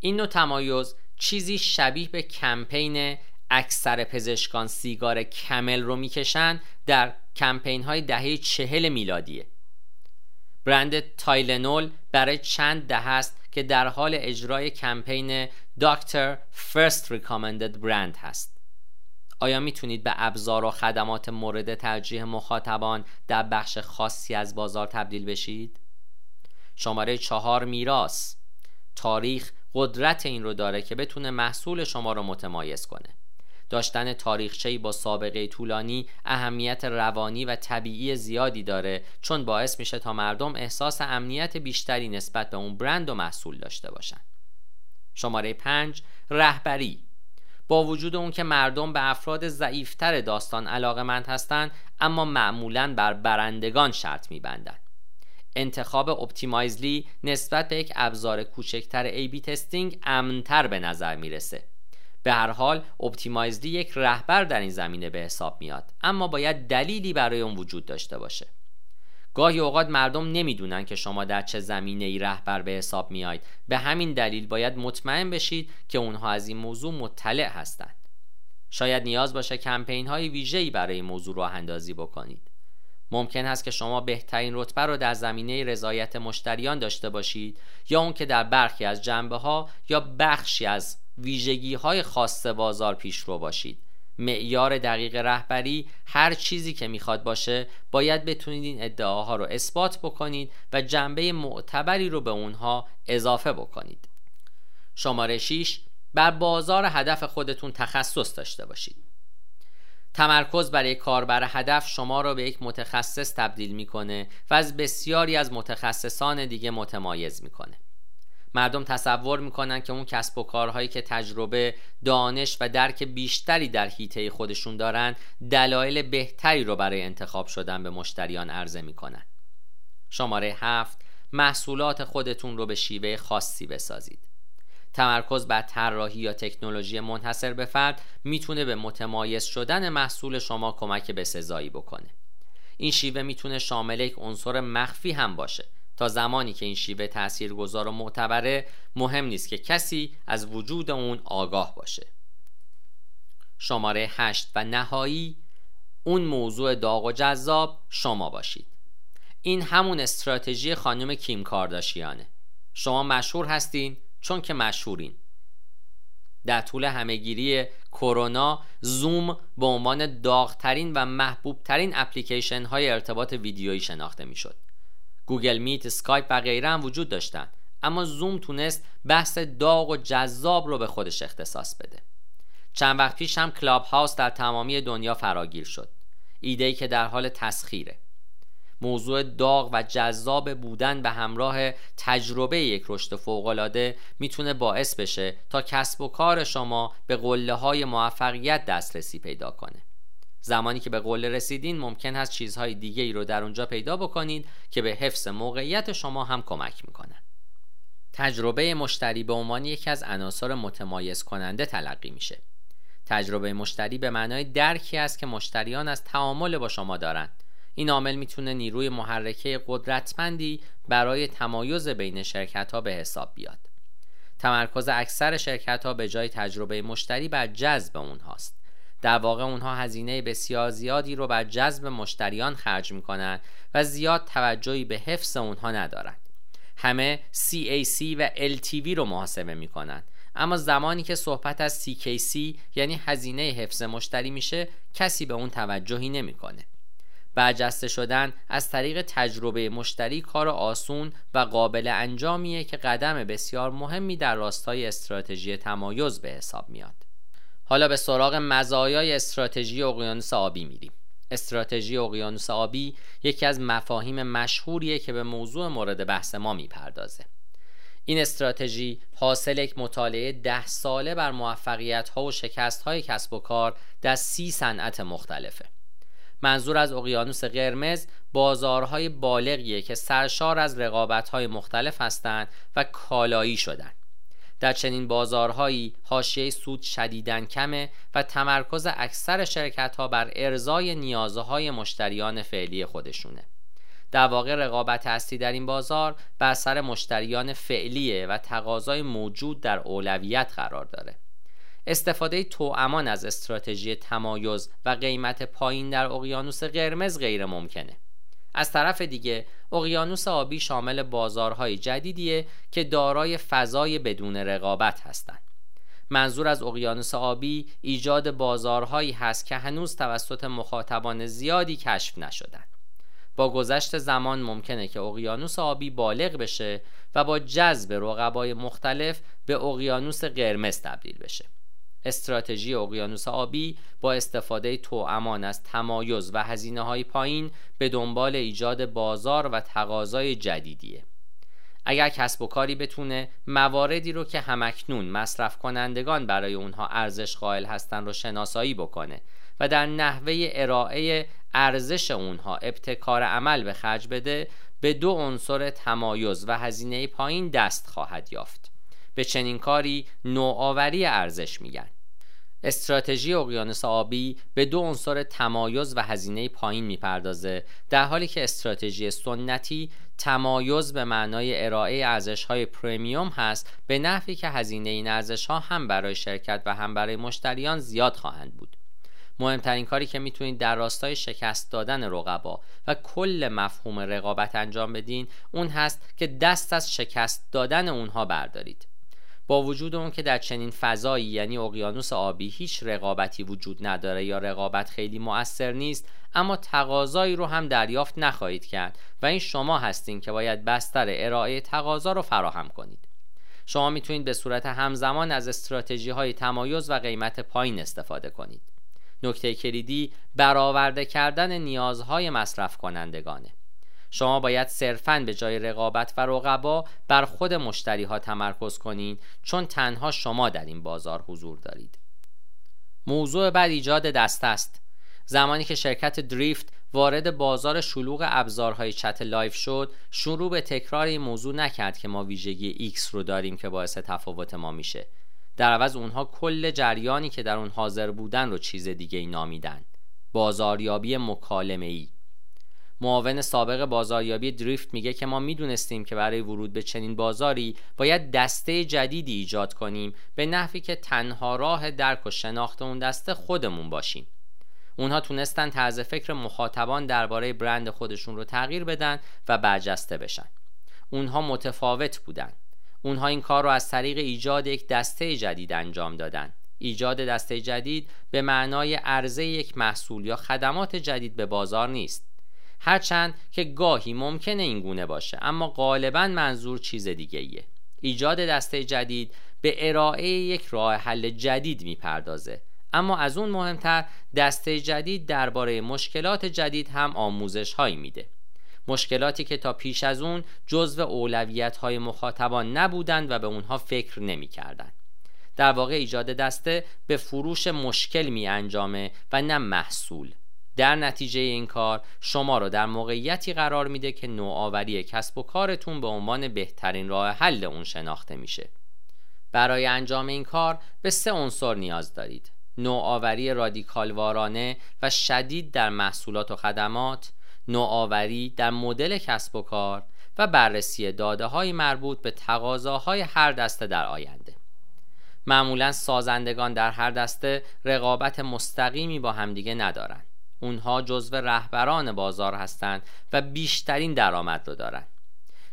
این نوع تمایز چیزی شبیه به کمپین اکثر پزشکان سیگار Camel رو می‌کشن در کمپین های دهه چهل میلادیه. برند Tylenol برای چند دهه است که در حال اجرای کمپین doctor first recommended brand هست. آیا می‌تونید به ابزار و خدمات مورد ترجیح مخاطبان در بخش خاصی از بازار تبدیل بشید؟ شماره چهار میراث. تاریخ قدرت این رو داره که بتونه محصول شما رو متمایز کنه. داشتن تاریخچه‌ای با سابقه طولانی اهمیت روانی و طبیعی زیادی داره چون باعث میشه تا مردم احساس امنیت بیشتری نسبت به اون برند و محصول داشته باشن. شماره 5 رهبری. با وجود اون که مردم به افراد ضعیفتر داستان علاقه مند هستند اما معمولا بر برندگان شرط میبندند. انتخاب Optimizely نسبت به یک ابزار کوچکتر A-B testing امن‌تر به نظر می‌رسه. به هر حال Optimizely یک رهبر در این زمینه به حساب میاد اما باید دلیلی برای اون وجود داشته باشه. گاهی اوقات مردم نمی‌دونن که شما در چه زمینه ای رهبر به حساب میاید به همین دلیل باید مطمئن بشید که اونها از این موضوع مطلع هستند. شاید نیاز باشه کمپین های ویژه‌ای برای این موضوع راه اندازی بکنید. ممکن است که شما بهترین رتبه را در زمینه رضایت مشتریان داشته باشید یا اون که در برخی از جنبه ها یا بخشی از ویژگی های خاص بازار پیشرو باشید. معیار دقیق رهبری هر چیزی که می‌خواد باشه باید بتونید این ادعاها رو اثبات بکنید و جنبه معتبری رو به اونها اضافه بکنید. شماره 6 بر بازار هدف خودتون تخصص داشته باشید. تمرکز برای کاربر هدف شما را به یک متخصص تبدیل می‌کنه و از بسیاری از متخصصان دیگه متمایز می‌کنه. مردم تصور می‌کنن که اون کسب و کارهایی که تجربه دانش و درک بیشتری در حیطه خودشون دارن دلایل بهتری رو برای انتخاب شدن به مشتریان عرضه می‌کنن. شماره هفت محصولات خودتون رو به شیوه خاصی بسازید. تمرکز بر طراحی یا تکنولوژی منحصر به فرد می‌تونه به متمایز شدن محصول شما کمک به سزایی بکنه. این شیوه می‌تونه شامل یک عنصر مخفی هم باشه. تا زمانی که این شیوه تاثیرگذار و معتبره مهم نیست که کسی از وجود اون آگاه باشه. شماره هشت و نهایی اون موضوع داغ و جذاب شما باشید. این همون استراتژی خانم کیم کارداشیانه. شما مشهور هستین چون که مشهورین. در طول همهگیری کرونا زوم به عنوان داغترین و محبوبترین اپلیکیشن های ارتباط ویدیویی شناخته می‌شد. گوگل میت، اسکایپ و غیره هم وجود داشتند اما زوم تونست بحث داغ و جذاب رو به خودش اختصاص بده. چند وقت پیش هم کلاب هاوس در تمامی دنیا فراگیر شد. ایده که در حال تسخیره. موضوع داغ و جذاب بودن به همراه تجربه یک رشد فوقالعاده می‌تونه باعث بشه تا کسب و کار شما به قله های موفقیت دسترسی پیدا کنه زمانی که به قله رسیدین ممکن هست چیزهای دیگه ای رو در اونجا پیدا بکنید که به حفظ موقعیت شما هم کمک می‌کنه. تجربه مشتری به عنوان یکی از عناصر متمایز کننده تلقی میشه. تجربه مشتری به معنای درکی است که مشتریان از تعامل با شما دارند. این عامل می‌تونه نیروی محرکه قدرتمندی برای تمایز بین شرکت ها به حساب بیاد. تمرکز اکثر شرکت ها به جای تجربه مشتری بر جذب اونهاست. در واقع اونها هزینه بسیار زیادی رو بر جذب مشتریان خرج می‌کنند و زیاد توجهی به حفظ اونها ندارند. همه CAC و LTV رو محاسبه می‌کنند. اما زمانی که صحبت از CKC یعنی هزینه حفظ مشتری میشه کسی به اون توجهی نمی‌کنه. برجسته شدن از طریق تجربه مشتری کار آسون و قابل انجامیه که قدم بسیار مهمی در راستای استراتژی تمایز به حساب میاد. حالا به سراغ مزایای استراتژی اقیانوس آبی میریم. استراتژی اقیانوس آبی یکی از مفاهیم مشهوریه که به موضوع مورد بحث ما می‌پردازه. این استراتژی حاصل یک مطالعه ده ساله بر موفقیت ها و شکست های کسب و کار در سی صنعت مختلفه. منظور از اقیانوس قرمز بازارهای بالغیه که سرشار از رقابتهای مختلف هستند و کالایی شدن در چنین بازارهایی حاشیه سود شدیدن کمه و تمرکز اکثر شرکت ها بر ارزای نیازهای مشتریان فعلی خودشونه. در واقع رقابت اصلی در این بازار بر سر مشتریان فعلیه و تقاضای موجود در اولویت قرار داره. استفاده توامان از استراتژی تمایز و قیمت پایین در اقیانوس قرمز غیر ممکنه از طرف دیگه اقیانوس آبی شامل بازارهای جدیدیه که دارای فضای بدون رقابت هستند منظور از اقیانوس آبی ایجاد بازارهایی هست که هنوز توسط مخاطبان زیادی کشف نشدن. با گذشت زمان ممکنه که اقیانوس آبی بالغ بشه و با جذب رقبای مختلف به اقیانوس قرمز تبدیل بشه. استراتژی اقیانوس آبی با استفاده توامان از تمایز و هزینه های پایین به دنبال ایجاد بازار و تقاضای جدیدیه. اگر کسب و کاری بتونه مواردی رو که همکنون مصرف کنندگان برای اونها ارزش قائل هستن رو شناسایی بکنه و در نحوه ارائه ارزش اونها ابتکار عمل به خرج بده به دو عنصر تمایز و هزینه پایین دست خواهد یافت. به چنین کاری نوآوری ارزش میگن. استراتژی اقیانوس آبی به دو عنصر تمایز و هزینه پایین می‌پردازه در حالی که استراتژی سنتی تمایز به معنای ارائه ارزش های پرمیوم هست به نحوی که هزینه این ارزش ها هم برای شرکت و هم برای مشتریان زیاد خواهند بود. مهمترین کاری که می‌تونید در راستای شکست دادن رقبا و کل مفهوم رقابت انجام بدین اون هست که دست از شکست دادن اونها بردارید. با وجود اون که در چنین فضایی یعنی اقیانوس آبی هیچ رقابتی وجود نداره یا رقابت خیلی مؤثر نیست اما تقاضایی رو هم دریافت نخواهید کرد و این شما هستین که باید بستر ارائه تقاضا رو فراهم کنید. شما می‌تونید به صورت همزمان از استراتژی های تمایز و قیمت پایین استفاده کنید. نکته کلیدی برآورده کردن نیازهای مصرف کنندگانه شما باید صرفا به جای رقابت و رقبا بر خود مشتری ها تمرکز کنید چون تنها شما در این بازار حضور دارید. موضوع بعد ایجاد دسته است. زمانی که شرکت دریفت وارد بازار شلوغ ابزارهای chat live شد شروع به تکرار این موضوع نکرد که ما ویژگی X رو داریم که باعث تفاوت ما میشه. در عوض اونها کل جریانی که در اون حاضر بودن رو چیز دیگه ای نامیدن. بازاریابی مکالمه ای معاون سابق بازاریابی دریفت میگه که ما می‌دونستیم که برای ورود به چنین بازاری باید دسته جدیدی ایجاد کنیم به نحوی که تنها راه درک و شناخت اون دسته خودمون باشیم. اونها تونستن طرز فکر مخاطبان درباره برند خودشون رو تغییر بدن و برجسته بشن. اونها متفاوت بودن. اونها این کار رو از طریق ایجاد یک دسته جدید انجام دادن. ایجاد دسته جدید به معنای عرضه یک محصول یا خدمات جدید به بازار نیست. هرچند که گاهی ممکنه این گونه باشه اما غالبا منظور چیز دیگه ایه. ایجاد دسته جدید به ارائه یک راه حل جدید می‌پردازه اما از اون مهمتر دسته جدید درباره مشکلات جدید هم آموزش هایی میده مشکلاتی که تا پیش از اون جزو اولویت های مخاطبان نبودند و به اونها فکر نمی‌کردند. در واقع ایجاد دسته به فروش مشکل می انجامه و نه محصول در نتیجه این کار شما رو در موقعیتی قرار میده که نوآوری کسب و کارتون به عنوان بهترین راه حل اون شناخته میشه. برای انجام این کار به سه عنصر نیاز دارید نوآوری رادیکالوارانه و شدید در محصولات و خدمات نوآوری در مدل کسب و کار و بررسی داده های مربوط به تقاضاهای هر دسته در آینده. معمولا سازندگان در هر دسته رقابت مستقیمی با همدیگه ندارند اونها جزو رهبران بازار هستند و بیشترین درآمد رو دارند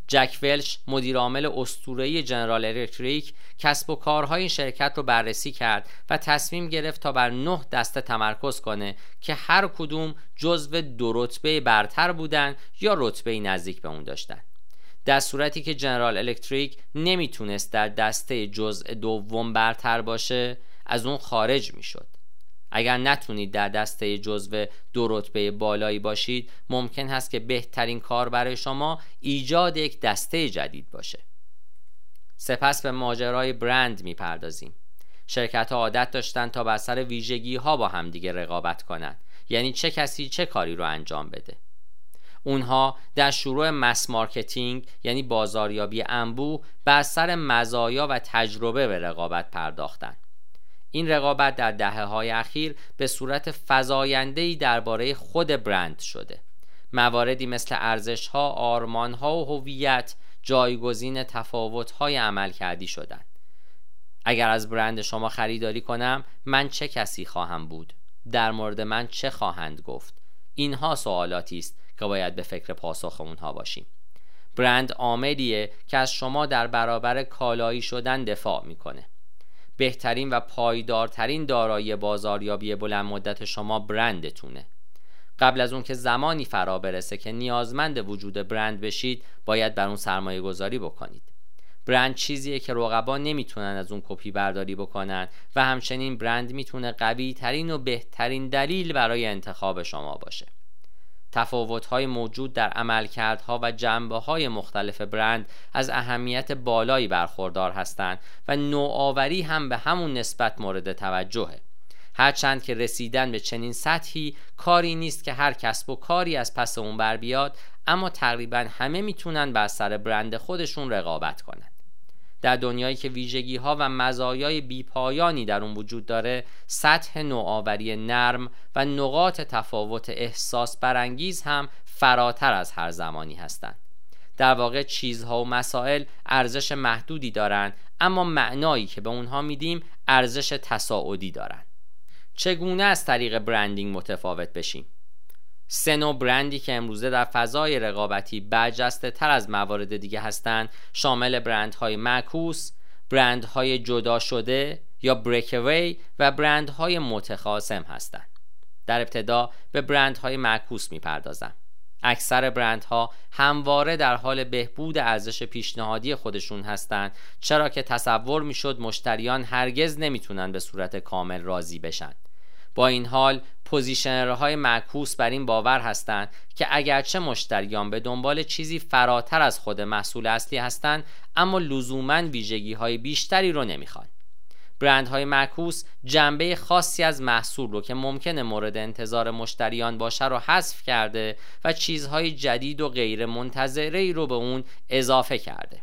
جک ولش مدیرعامل اسطوره‌ای جنرال الکتریک کسب و کارهای این شرکت رو بررسی کرد و تصمیم گرفت تا بر نه دسته تمرکز کنه که هر کدوم جزو دو رتبه برتر بودن یا رتبه نزدیک به اون داشتن. در صورتی که جنرال الکتریک نمی‌تونست در دسته جزء دوم برتر باشه از اون خارج می‌شد. اگر نتونید در دسته جزو دو رتبه بالایی باشید ممکن هست که بهترین کار برای شما ایجاد یک دسته جدید باشه. سپس به ماجرای برند می‌پردازیم. شرکت ها عادت داشتن تا بر سر ویژگی ها با همدیگه رقابت کنند. یعنی چه کسی چه کاری رو انجام بده. اونها در شروع mass marketing یعنی بازاریابی انبوه بر سر مزایا و تجربه به رقابت پرداختند این رقابت در دهه های اخیر به صورت فزاینده‌ای درباره خود برند شده مواردی مثل ارزش ها، آرمان ها و هویت جایگزین تفاوت های عمل کردی شدند. اگر از برند شما خریداری کنم من چه کسی خواهم بود؟ در مورد من چه خواهند گفت؟ اینها سوالاتی است که باید به فکر پاسخ اونها باشیم. برند عاملیه که از شما در برابر کالایی شدن دفاع می‌کنه. بهترین و پایدارترین دارایی بازاریابی بلند مدت شما برندتونه. قبل از اون که زمانی فرا برسه که نیازمند وجود برند بشید باید بر اون سرمایه گذاری بکنید. برند چیزیه که رقبا نمی‌تونن از اون کپی برداری بکنن و همچنین برند می‌تونه قوی ترین و بهترین دلیل برای انتخاب شما باشه. تفاوت‌های موجود در عملکردها و جنبه های مختلف برند از اهمیت بالایی برخوردار هستند و نوآوری هم به همون نسبت مورد توجهه. هرچند که رسیدن به چنین سطحی کاری نیست که هر کسب و کاری از پس اون بر بیاد اما تقریبا همه می‌تونن بر سر برند خودشون رقابت کنند در دنیایی که ویژگی ها و مزایای بیپایانی در اون وجود داره سطح نوآوری نرم و نقاط تفاوت احساس برانگیز هم فراتر از هر زمانی هستند. در واقع چیزها و مسائل ارزش محدودی دارند اما معنایی که به اونها میدیم ارزش تصاعدی دارند. چگونه از طریق برندینگ متفاوت بشیم؟ سه نوع برندی که امروزه در فضای رقابتی برجسته تر از موارد دیگه هستند شامل برندهای معکوس، برندهای جدا شده یا بریکوی و برندهای متخاصم هستند. در ابتدا به برندهای معکوس می‌پردازم. اکثر برندها همواره در حال بهبود ارزش پیشنهادی خودشون هستند چرا که تصور می‌شد مشتریان هرگز نمی‌تونن به صورت کامل راضی بشن با این حال positioner های معکوس بر این باور هستند که اگرچه مشتریان به دنبال چیزی فراتر از خود محصول اصلی هستند اما لزوما ویژگی های بیشتری رو نمی‌خوان. برندهای معکوس جنبه خاصی از محصول رو که ممکنه مورد انتظار مشتریان باشه رو حذف کرده و چیزهای جدید و غیر منتظره ای رو به اون اضافه کرده.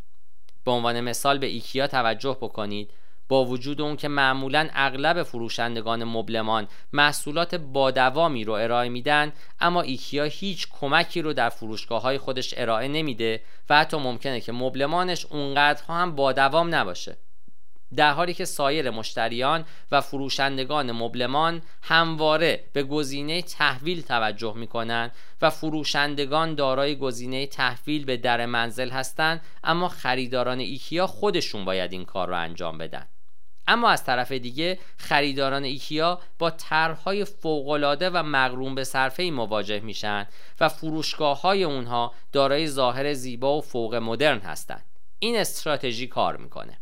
به عنوان مثال به ایکیا توجه بکنید. با وجود اون که معمولا اغلب فروشندگان مبلمان محصولات با دوامی رو ارائه میدن اما ایکیا هیچ کمکی رو در فروشگاه های خودش ارائه نمیده و حتی ممکنه که مبلمانش اونقدرها هم با دوام نباشه. در حالی که سایر مشتریان و فروشندگان مبلمان همواره به گزینه تحویل توجه می کنند و فروشندگان دارای گزینه تحویل به در منزل هستند اما خریداران ایکیا خودشون باید این کار رو انجام بدن. اما از طرف دیگه خریداران ایکیا با طرحهای فوقالعاده و مقرون به صرفه مواجه میشن و فروشگاه های اونها دارای ظاهر زیبا و فوق مدرن هستند این استراتژی کار می‌کنه.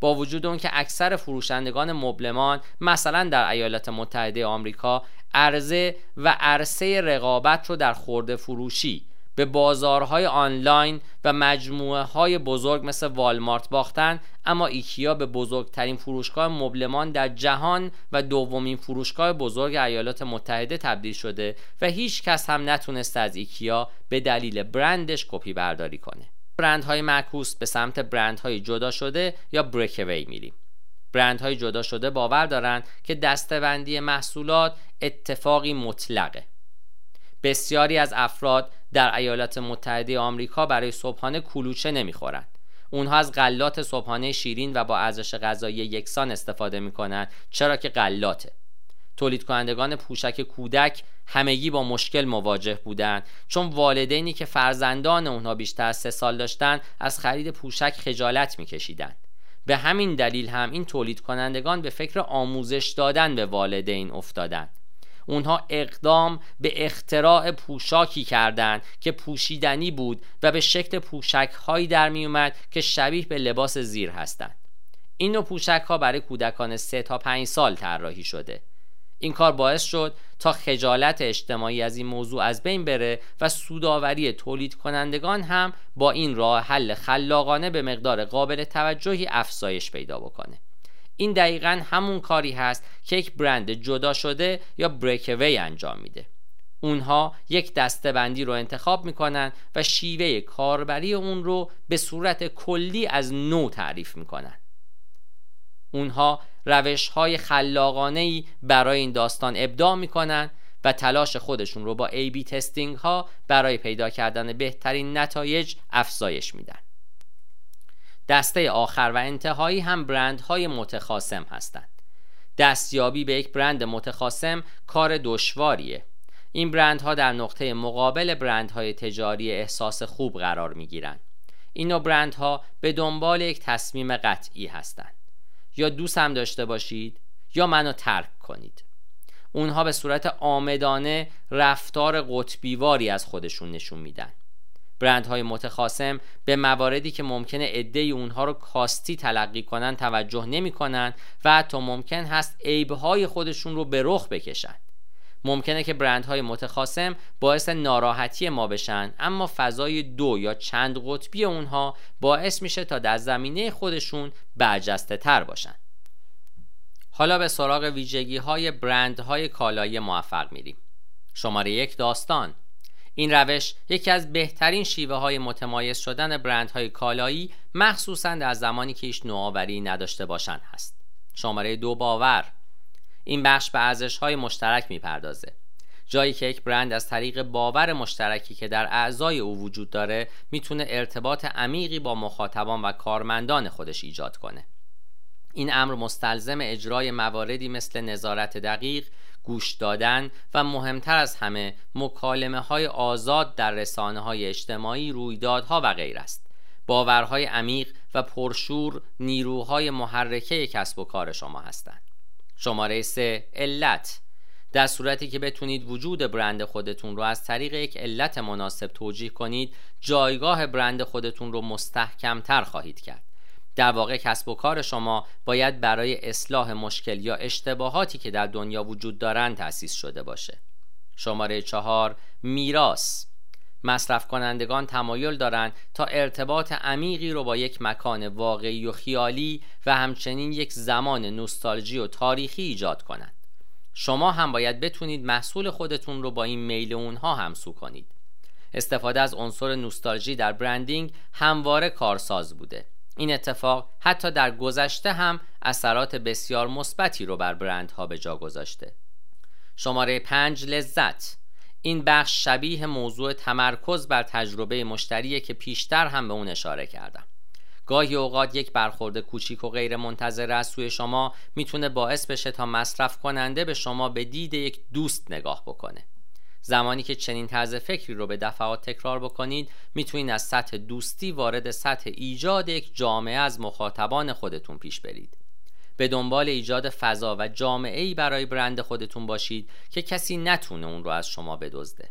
با وجود اون که اکثر فروشندگان مبلمان مثلا در ایالات متحده آمریکا عرضه و عرصه رقابت رو در خرده فروشی به بازارهای آنلاین و مجموعه های بزرگ مثل والمارت باختن اما ایکیا به بزرگترین فروشگاه مبلمان در جهان و دومین فروشگاه بزرگ ایالات متحده تبدیل شده و هیچ کس هم نتونسته از ایکیا به دلیل برندش کپی برداری کنه. برندهای معکوس به سمت برندهای جدا شده یا بریکوی میریم. برندهای جدا شده باور دارند که دستبندی محصولات اتفاقی مطلقه. بسیاری از افراد در ایالات متحده آمریکا برای صبحانه کلوچه نمی‌خورند. اونها از غلات صبحانه شیرین و با ارزش غذایی یکسان استفاده می‌کنند چرا که غلاته. تولید کنندگان پوشک کودک همگی با مشکل مواجه بودند چون والدینی که فرزندان اونها بیشتر از سه سال داشتند از خرید پوشک خجالت میکشیدند. به همین دلیل هم این تولید کنندگان به فکر آموزش دادن به والدین افتادند. اونها اقدام به اختراع پوشاکی کردند که پوشیدنی بود و به شکل پوشک هایی در می اومد که شبیه به لباس زیر هستند. این نوع پوشک ها برای کودکان 3 تا 5 سال طراحی شده. این کار باعث شد تا خجالت اجتماعی از این موضوع از بین بره و سوداوری تولید کنندگان هم با این راه حل خلاقانه به مقدار قابل توجهی افزایش پیدا بکنه. این دقیقا همون کاری هست که یک برند جدا شده یا بریکوی انجام میده. اونها یک دسته بندی رو انتخاب می‌کنن و شیوه کاربری اون رو به صورت کلی از نو تعریف می‌کنن. اونها روش های خلاقانه ای برای این داستان ابداع می‌کنن و تلاش خودشون رو با ای بی تستینگ ها برای پیدا کردن بهترین نتایج افزایش میدن. دسته آخر و انتهایی هم برندهای متخاسم هستند. دستیابی به یک برند متخاسم کار دشواریه. این برندها در نقطه مقابل برندهای تجاری احساس خوب قرار می گیرن. این نوع برندها به دنبال یک تصمیم قطعی هستند. یا دوست هم داشته باشید یا منو ترک کنید. اونها به صورت آمدانه رفتار قطبیواری از خودشون نشون میدن. برندهای متخاسم به مواردی که ممکنه عده اونها رو کاستی تلقی کنن توجه نمی‌کنن و حتی ممکن هست عیبهای خودشون رو به رخ بکشن. ممکنه که برندهای متخاسم باعث ناراحتی ما بشن اما فضای دو یا چند قطبی اونها باعث میشه تا در زمینه خودشون برجسته تر باشن. حالا به سراغ ویژگی های برندهای کالایی موفق میریم. شماره یک داستان. این روش یکی از بهترین شیوه های متمایز شدن برندهای کالایی مخصوصا در زمانی که هیچ نوآوری نداشته باشند هست. شماره دو باور. این بخش به ارزش های مشترک می‌پردازه. جایی که یک برند از طریق باور مشترکی که در اعضای او وجود داره می‌تونه ارتباط عمیقی با مخاطبان و کارمندان خودش ایجاد کنه. این امر مستلزم اجرای مواردی مثل نظارت دقیق گوش دادن و مهمتر از همه مکالمه های آزاد در رسانه های اجتماعی رویدادها و غیر است. باورهای عمیق و پرشور نیروهای محرکه کسب و کار شما هستند. شماره 3 علت. در صورتی که بتونید وجود برند خودتون رو از طریق یک علت مناسب توجیه کنید جایگاه برند خودتون رو مستحکمتر خواهید کرد. در واقع کسب و کار شما باید برای اصلاح مشکل یا اشتباهاتی که در دنیا وجود دارند تأسیس شده باشه. شماره چهار میراث. مصرف کنندگان تمایل دارند تا ارتباط عمیقی رو با یک مکان واقعی و خیالی و همچنین یک زمان نوستالژی و تاریخی ایجاد کنند. شما هم باید بتونید محصول خودتون رو با این میل اونها همسو کنید. استفاده از عنصر نوستالژی در برندینگ همواره کارساز بوده. این اتفاق حتی در گذشته هم اثرات بسیار مثبتی رو بر برندها به جا گذاشته. شماره پنج لذت. این بخش شبیه موضوع تمرکز بر تجربه مشتریه که پیشتر هم به اون اشاره کردم. گاهی اوقات یک برخورد کوچیک و غیر منتظر از سوی شما می‌تونه باعث بشه تا مصرف کننده به شما به دید یک دوست نگاه بکنه. زمانی که چنین طرز فکری رو به دفعات تکرار بکنید می‌تونید از سطح دوستی وارد سطح ایجاد یک جامعه از مخاطبان خودتون پیش برید. به دنبال ایجاد فضا و جامعه ای برای برند خودتون باشید که کسی نتونه اون رو از شما بدزده.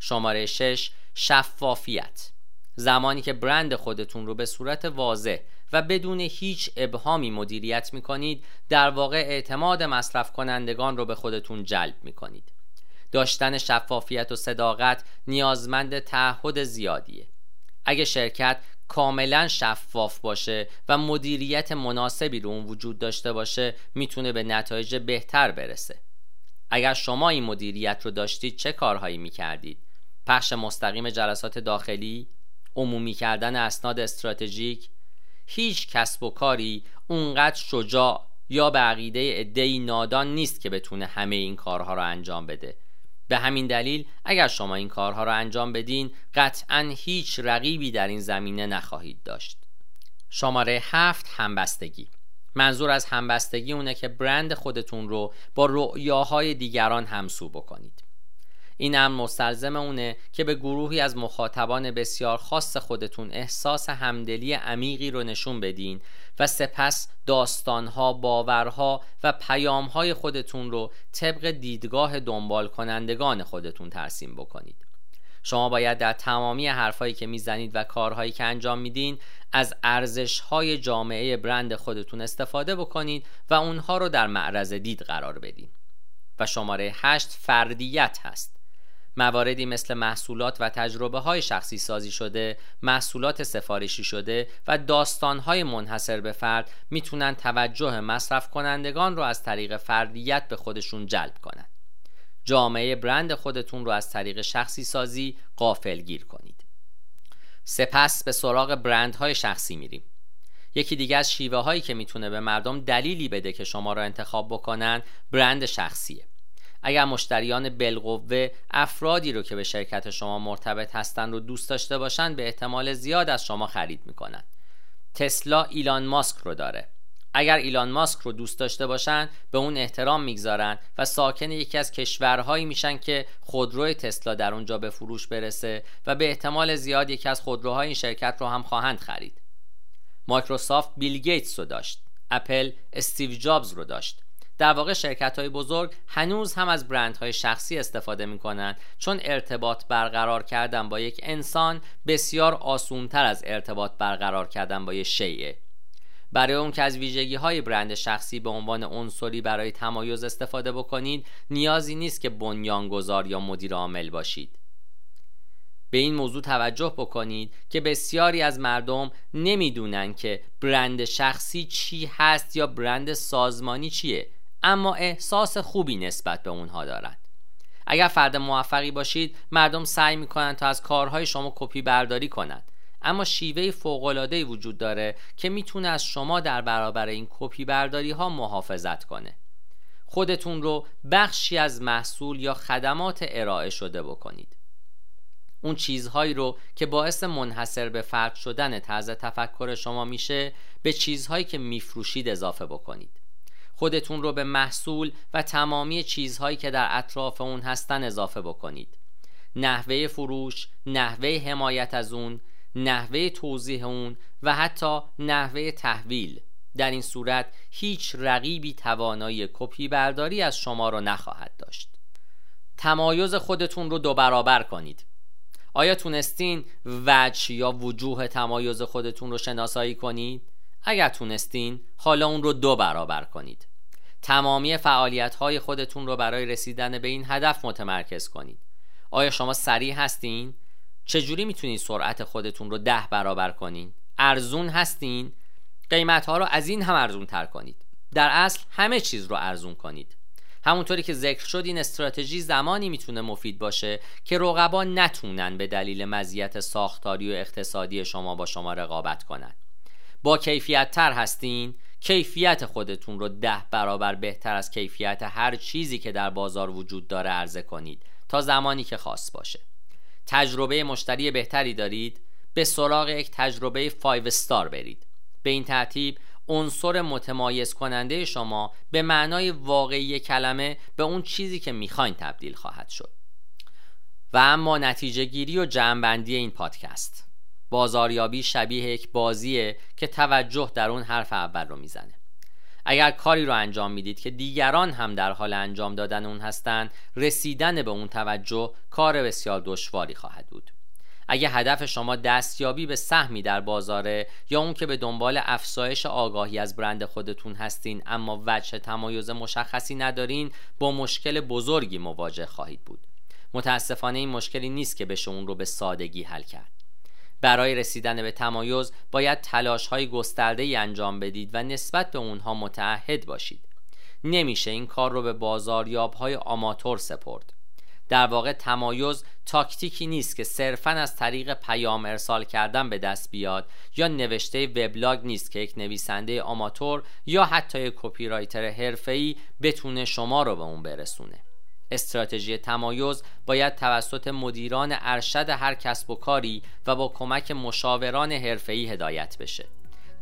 شماره 6 شفافیت. زمانی که برند خودتون رو به صورت واضح و بدون هیچ ابهامی مدیریت می کنید در واقع اعتماد مصرف کنندگان رو به خودتون جلب می کنید داشتن شفافیت و صداقت نیازمند تعهد زیادیه اگه شرکت کاملا شفاف باشه و مدیریت مناسبی رو اون وجود داشته باشه می‌تونه به نتایج بهتر برسه اگر شما این مدیریت رو داشتید چه کارهایی می‌کردید؟ پخش مستقیم جلسات داخلی؟ عمومی کردن اسناد استراتژیک؟ هیچ کسب و کاری اونقدر شجاع یا به عقیده ادهی نادان نیست که بتونه همه این کارها رو انجام بده به همین دلیل اگر شما این کارها را انجام بدین قطعا هیچ رقیبی در این زمینه نخواهید داشت. شماره هفت همبستگی. منظور از همبستگی اونه که برند خودتون رو با رؤیاهای دیگران همسو بکنید. این امر مستلزم اونه که به گروهی از مخاطبان بسیار خاص خودتون احساس همدلی عمیقی رو نشون بدین و سپس داستانها، باورها و پیامهای خودتون رو طبق دیدگاه دنبال کنندگان خودتون ترسیم بکنید. شما باید در تمامی حرفهایی که می‌زنید و کارهایی که انجام میدین از ارزشهای جامعه برند خودتون استفاده بکنید و اونها رو در معرض دید قرار بدین. و شماره هشت فردیت هست. مواردی مثل محصولات و تجربه های شخصی سازی شده، محصولات سفارشی شده و داستان های منحصر به فرد می‌تونن توجه مصرف کنندگان رو از طریق فردیت به خودشون جلب کنند. جامعه برند خودتون رو از طریق شخصی سازی قافل گیر کنید. سپس به سراغ برندهای شخصی میریم. یکی دیگه از شیوه هایی که می‌تونه به مردم دلیلی بده که شما را انتخاب بکنن برند شخصیه. اگر مشتریان بالقوه افرادی رو که به شرکت شما مرتبط هستند رو دوست داشته باشند به احتمال زیاد از شما خرید می‌کنن. تسلا ایلان ماسک رو داره. اگر ایلان ماسک رو دوست داشته باشن به اون احترام می‌گذارن و ساکن یکی از کشورهایی میشن که خودروی تسلا در اونجا به فروش برسه و به احتمال زیاد یکی از خودروهای این شرکت رو هم خواهند خرید. مایکروسافت بیل گیتس رو داشت. اپل استیو جابز رو داشت. در واقع شرکت های بزرگ هنوز هم از برندهای شخصی استفاده می کنند چون ارتباط برقرار کردن با یک انسان بسیار آسونتر از ارتباط برقرار کردن با یک شیعه برای اون که از ویژگی های برند شخصی به عنوان عنصری برای تمایز استفاده بکنید نیازی نیست که بنیانگذار یا مدیر عامل باشید. به این موضوع توجه بکنید که بسیاری از مردم نمی‌دونن که برند شخصی چی هست یا برند سازمانی چیه. اما احساس خوبی نسبت به اونها دارند اگر فرد موفقی باشید مردم سعی می‌کنند تا از کارهای شما کپی برداری کنند. اما شیوه فوق‌العاده‌ای وجود داره که می‌تونه از شما در برابر این کپی برداری ها محافظت کنه. خودتون رو بخشی از محصول یا خدمات ارائه شده بکنید. اون چیزهایی رو که باعث منحصر به فرد شدن طرز تفکر شما میشه به چیزهایی که میفروشید اضافه بکنید. خودتون رو به محصول و تمامی چیزهایی که در اطراف اون هستن اضافه بکنید. نحوه فروش، نحوه حمایت از اون، نحوه توضیح اون و حتی نحوه تحویل. در این صورت هیچ رقیبی توانایی کپی برداری از شما رو نخواهد داشت. تمایز خودتون رو دو برابر کنید. آیا تونستین وجه یا وجوه تمایز خودتون رو شناسایی کنید؟ اگر تونستین حالا اون رو دو برابر کنید تمامی فعالیت های خودتون رو برای رسیدن به این هدف متمرکز کنید آیا شما سریع هستین؟ چجوری می‌تونید سرعت خودتون رو ده برابر کنین؟ ارزون هستین؟ قیمت ها رو از این هم ارزون تر کنید در اصل همه چیز رو ارزون کنید همونطوری که ذکر شد این استراتژی زمانی می‌تونه مفید باشه که رقبا نتونن به دلیل مزیت ساختاری و اقتصادی شما با شما رقابت کنند با کیفیت تر هستین؟ کیفیت خودتون رو ده برابر بهتر از کیفیت هر چیزی که در بازار وجود داره عرضه کنید تا زمانی که خاص باشه. تجربه مشتری بهتری دارید؟ به سراغ یک تجربه 5 استار برید. به این ترتیب عنصر متمایز کننده شما به معنای واقعی کلمه به اون چیزی که می‌خواین تبدیل خواهد شد. و اما نتیجه گیری و جمعبندی این پادکست. بازاریابی شبیه یک بازیه که توجه در اون حرف اول رو می‌زنه. اگر کاری رو انجام می‌دید که دیگران هم در حال انجام دادن اون هستند رسیدن به اون توجه کار بسیار دشواری خواهد بود. اگه هدف شما دستیابی به سهمی در بازاره یا اون که به دنبال افزایش آگاهی از برند خودتون هستین اما وجه تمایز مشخصی ندارین با مشکل بزرگی مواجه خواهید بود. متاسفانه این مشکلی نیست که بشه اون رو به سادگی حل کرد. برای رسیدن به تمایز باید تلاش های گسترده ای انجام بدید و نسبت به اونها متعهد باشید. نمیشه این کار رو به بازاریاب های آماتور سپرد. در واقع تمایز تاکتیکی نیست که صرفا از طریق پیام ارسال کردن به دست بیاد یا نوشته وبلاگ نیست که یک نویسنده آماتور یا حتی یک کپی رایتر حرفه‌ای بتونه شما رو به اون برسونه. استراتژی تمایز باید توسط مدیران ارشد هر کسب و کاری و با کمک مشاوران حرفه‌ای هدایت بشه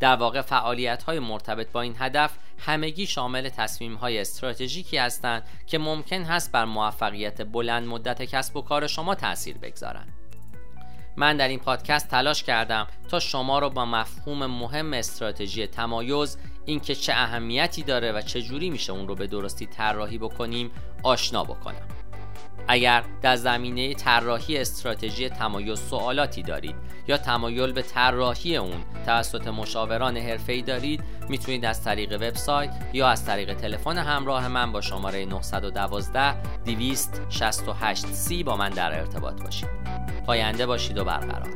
در واقع فعالیت های مرتبط با این هدف همگی شامل تصمیم های استراتژیکی هستند که ممکن هست بر موفقیت بلند مدت کسب و کار شما تاثیر بگذارند. من در این پادکست تلاش کردم تا شما را با مفهوم مهم استراتژی تمایز اینکه چه اهمیتی داره و چه جوری میشه اون رو به درستی طراحی بکنیم آشنا بکنم. اگر در زمینه طراحی استراتژی تمایز سوالاتی دارید یا تمایل به طراحی اون توسط مشاوران حرفه‌ای دارید می‌تونید از طریق وبسایت یا از طریق تلفن همراه من با شماره 912 268 سی با من در ارتباط باشید پاینده باشید و برقرار